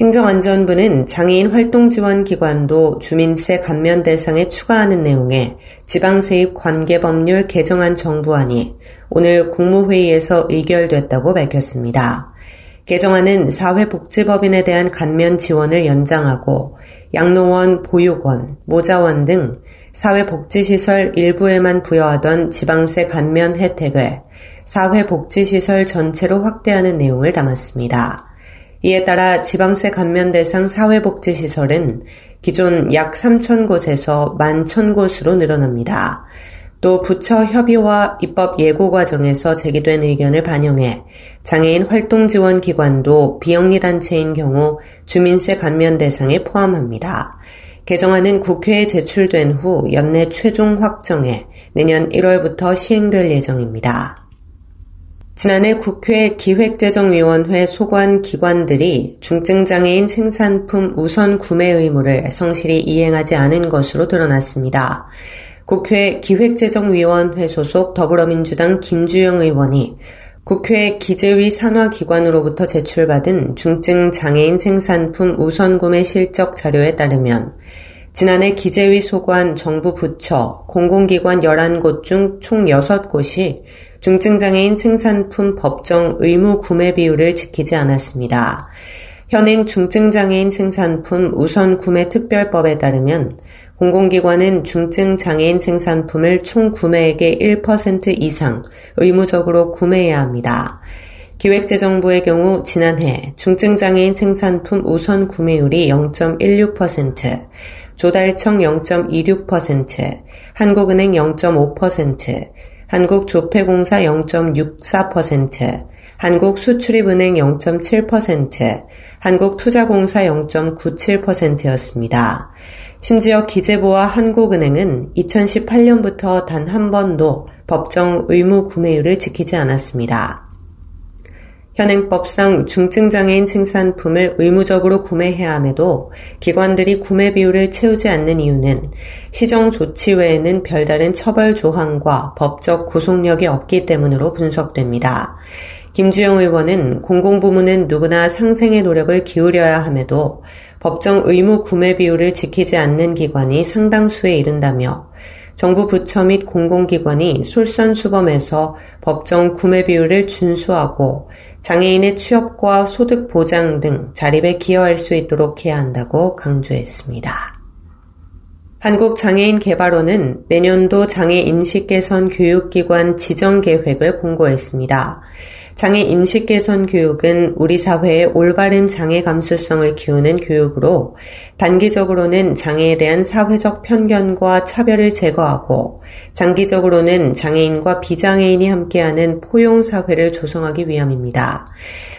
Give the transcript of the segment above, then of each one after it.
행정안전부는 장애인 활동지원기관도 주민세 감면 대상에 추가하는 내용의 지방세입 관계법률 개정안 정부안이 오늘 국무회의에서 의결됐다고 밝혔습니다. 개정안은 사회복지법인에 대한 감면 지원을 연장하고 양로원, 보육원, 모자원 등 사회복지시설 일부에만 부여하던 지방세 감면 혜택을 사회복지시설 전체로 확대하는 내용을 담았습니다. 이에 따라 지방세 감면 대상 사회복지시설은 기존 약 3천 곳에서 1만 1천 곳으로 늘어납니다. 또 부처 협의와 입법 예고 과정에서 제기된 의견을 반영해 장애인 활동 지원 기관도 비영리 단체인 경우 주민세 감면 대상에 포함합니다. 개정안은 국회에 제출된 후 연내 최종 확정해 내년 1월부터 시행될 예정입니다. 지난해 국회 기획재정위원회 소관 기관들이 중증장애인 생산품 우선 구매 의무를 성실히 이행하지 않은 것으로 드러났습니다. 국회 기획재정위원회 소속 더불어민주당 김주영 의원이 국회 기재위 산하기관으로부터 제출받은 중증장애인 생산품 우선 구매 실적 자료에 따르면 지난해 기재위 소관 정부 부처, 공공기관 11곳 중 총 6곳이 중증장애인 생산품 법정 의무 구매 비율을 지키지 않았습니다. 현행 중증장애인 생산품 우선 구매 특별법에 따르면 공공기관은 중증장애인 생산품을 총 구매액의 1% 이상 의무적으로 구매해야 합니다. 기획재정부의 경우 지난해 중증장애인 생산품 우선 구매율이 0.16%, 조달청 0.26%, 한국은행 0.5%, 한국조폐공사 0.64%, 한국수출입은행 0.7%, 한국투자공사 0.97%였습니다. 심지어 기재부와 한국은행은 2018년부터 단 한 번도 법정 의무 구매율을 지키지 않았습니다. 현행법상 중증장애인 생산품을 의무적으로 구매해야 함에도 기관들이 구매 비율을 채우지 않는 이유는 시정 조치 외에는 별다른 처벌 조항과 법적 구속력이 없기 때문으로 분석됩니다. 김주영 의원은 공공부문은 누구나 상생의 노력을 기울여야 함에도 법정 의무 구매 비율을 지키지 않는 기관이 상당수에 이른다며 정부 부처 및 공공기관이 솔선수범해서 법정 구매 비율을 준수하고 장애인의 취업과 소득 보장 등 자립에 기여할 수 있도록 해야 한다고 강조했습니다. 한국장애인개발원은 내년도 장애 인식 개선 교육기관 지정 계획을 공고했습니다. 장애 인식 개선 교육은 우리 사회의 올바른 장애 감수성을 키우는 교육으로 단기적으로는 장애에 대한 사회적 편견과 차별을 제거하고 장기적으로는 장애인과 비장애인이 함께하는 포용 사회를 조성하기 위함입니다.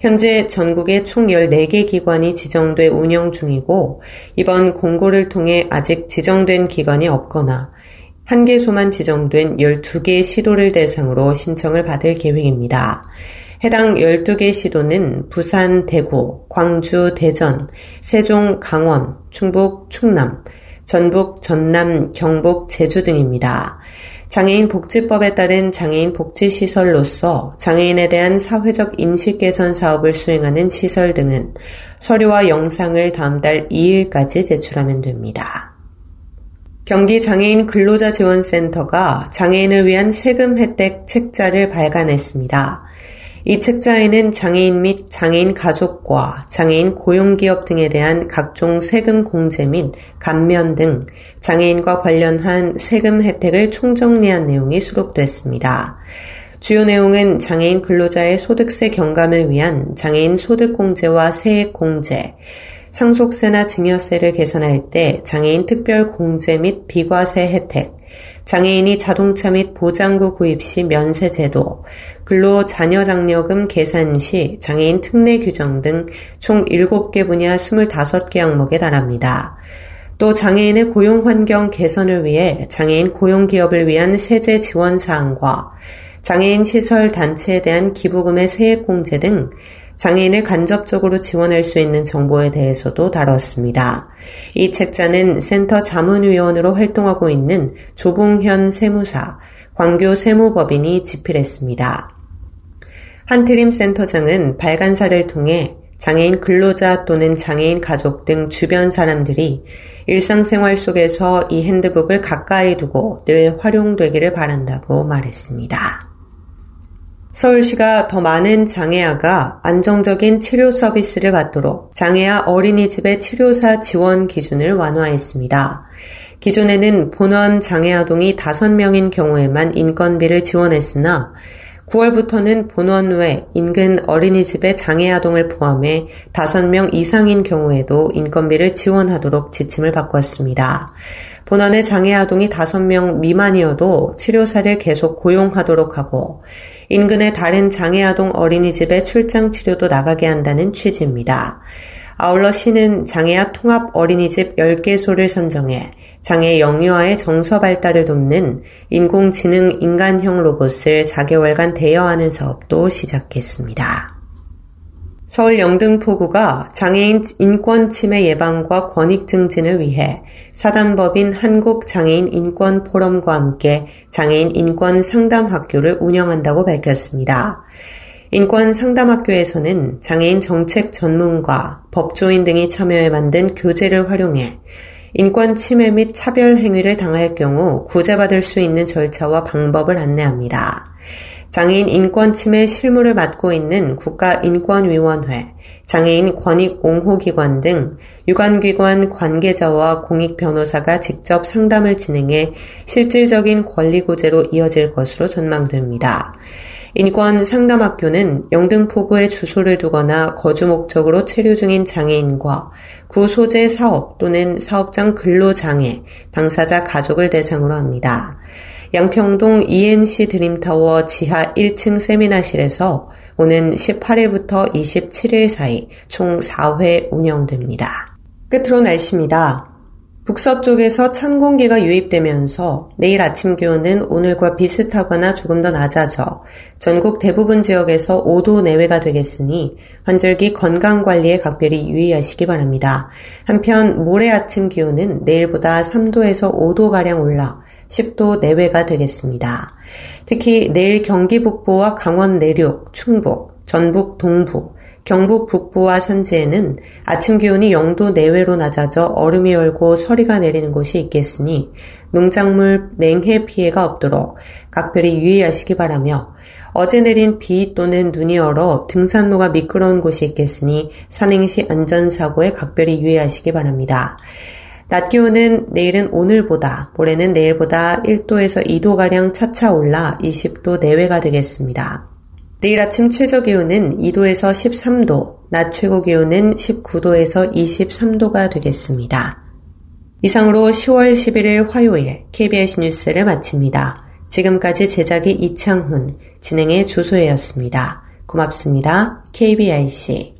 현재 전국에 총 14개 기관이 지정돼 운영 중이고 이번 공고를 통해 아직 지정된 기관이 없거나 한 개소만 지정된 12개의 시도를 대상으로 신청을 받을 계획입니다. 해당 12개 시도는 부산, 대구, 광주, 대전, 세종, 강원, 충북, 충남, 전북, 전남, 경북, 제주 등입니다. 장애인 복지법에 따른 장애인 복지시설로서 장애인에 대한 사회적 인식 개선 사업을 수행하는 시설 등은 서류와 영상을 다음 달 2일까지 제출하면 됩니다. 경기 장애인 근로자 지원센터가 장애인을 위한 세금 혜택 책자를 발간했습니다. 이 책자에는 장애인 및 장애인 가족과 장애인 고용기업 등에 대한 각종 세금 공제 및 감면 등 장애인과 관련한 세금 혜택을 총정리한 내용이 수록됐습니다. 주요 내용은 장애인 근로자의 소득세 경감을 위한 장애인 소득공제와 세액 공제, 상속세나 증여세를 계산할 때 장애인 특별 공제 및 비과세 혜택, 장애인이 자동차 및 보장구 구입 시 면세 제도, 근로 자녀 장려금 계산 시 장애인 특례 규정 등 총 7개 분야 25개 항목에 달합니다. 또 장애인의 고용 환경 개선을 위해 장애인 고용 기업을 위한 세제 지원 사항과 장애인 시설 단체에 대한 기부금의 세액 공제 등 장애인을 간접적으로 지원할 수 있는 정보에 대해서도 다뤘습니다. 이 책자는 센터 자문위원으로 활동하고 있는 조봉현 세무사, 광교 세무법인이 집필했습니다. 한트림 센터장은 발간사를 통해 장애인 근로자 또는 장애인 가족 등 주변 사람들이 일상생활 속에서 이 핸드북을 가까이 두고 늘 활용되기를 바란다고 말했습니다. 서울시가 더 많은 장애아가 안정적인 치료 서비스를 받도록 장애아 어린이집의 치료사 지원 기준을 완화했습니다. 기존에는 본원 장애아동이 5명인 경우에만 인건비를 지원했으나 9월부터는 본원 외 인근 어린이집의 장애아동을 포함해 5명 이상인 경우에도 인건비를 지원하도록 지침을 바꿨습니다. 본원의 장애 아동이 5명 미만이어도 치료사를 계속 고용하도록 하고 인근의 다른 장애 아동 어린이집에 출장 치료도 나가게 한다는 취지입니다. 아울러 시는 장애아 통합 어린이집 10개소를 선정해 장애 영유아의 정서 발달을 돕는 인공지능 인간형 로봇을 4개월간 대여하는 사업도 시작했습니다. 서울 영등포구가 장애인 인권 침해 예방과 권익 증진을 위해 사단법인 한국장애인 인권 포럼과 함께 장애인 인권 상담 학교를 운영한다고 밝혔습니다. 인권 상담학교에서는 장애인 정책 전문가, 법조인 등이 참여해 만든 교재를 활용해 인권 침해 및 차별 행위를 당할 경우 구제받을 수 있는 절차와 방법을 안내합니다. 장애인 인권 침해 실무를 맡고 있는 국가인권위원회, 장애인 권익 옹호기관 등 유관기관 관계자와 공익 변호사가 직접 상담을 진행해 실질적인 권리 구제로 이어질 것으로 전망됩니다. 인권 상담학교는 영등포구에 주소를 두거나 거주 목적으로 체류 중인 장애인과 구 소재 사업 또는 사업장 근로장애, 당사자 가족을 대상으로 합니다. 양평동 ENC 드림타워 지하 1층 세미나실에서 오는 18일부터 27일 사이 총 4회 운영됩니다. 끝으로 날씨입니다. 북서 쪽에서 찬 공기가 유입되면서 내일 아침 기온은 오늘과 비슷하거나 조금 더 낮아져 전국 대부분 지역에서 5도 내외가 되겠으니 환절기 건강 관리에 각별히 유의하시기 바랍니다. 한편 모레 아침 기온은 내일보다 3도에서 5도가량 올라 10도 내외가 되겠습니다. 특히 내일 경기 북부와 강원 내륙, 충북, 전북 동부, 경북 북부와 산지에는 아침 기온이 0도 내외로 낮아져 얼음이 얼고 서리가 내리는 곳이 있겠으니 농작물 냉해 피해가 없도록 각별히 유의하시기 바라며 어제 내린 비 또는 눈이 얼어 등산로가 미끄러운 곳이 있겠으니 산행시 안전사고에 각별히 유의하시기 바랍니다. 낮 기온은 내일은 오늘보다, 모레는 내일보다 1도에서 2도가량 차차 올라 20도 내외가 되겠습니다. 내일 아침 최저 기온은 2도에서 13도, 낮 최고 기온은 19도에서 23도가 되겠습니다. 이상으로 10월 11일 화요일 KBS 뉴스를 마칩니다. 지금까지 제작이 이창훈, 진행의 조소혜였습니다. 고맙습니다. KBIC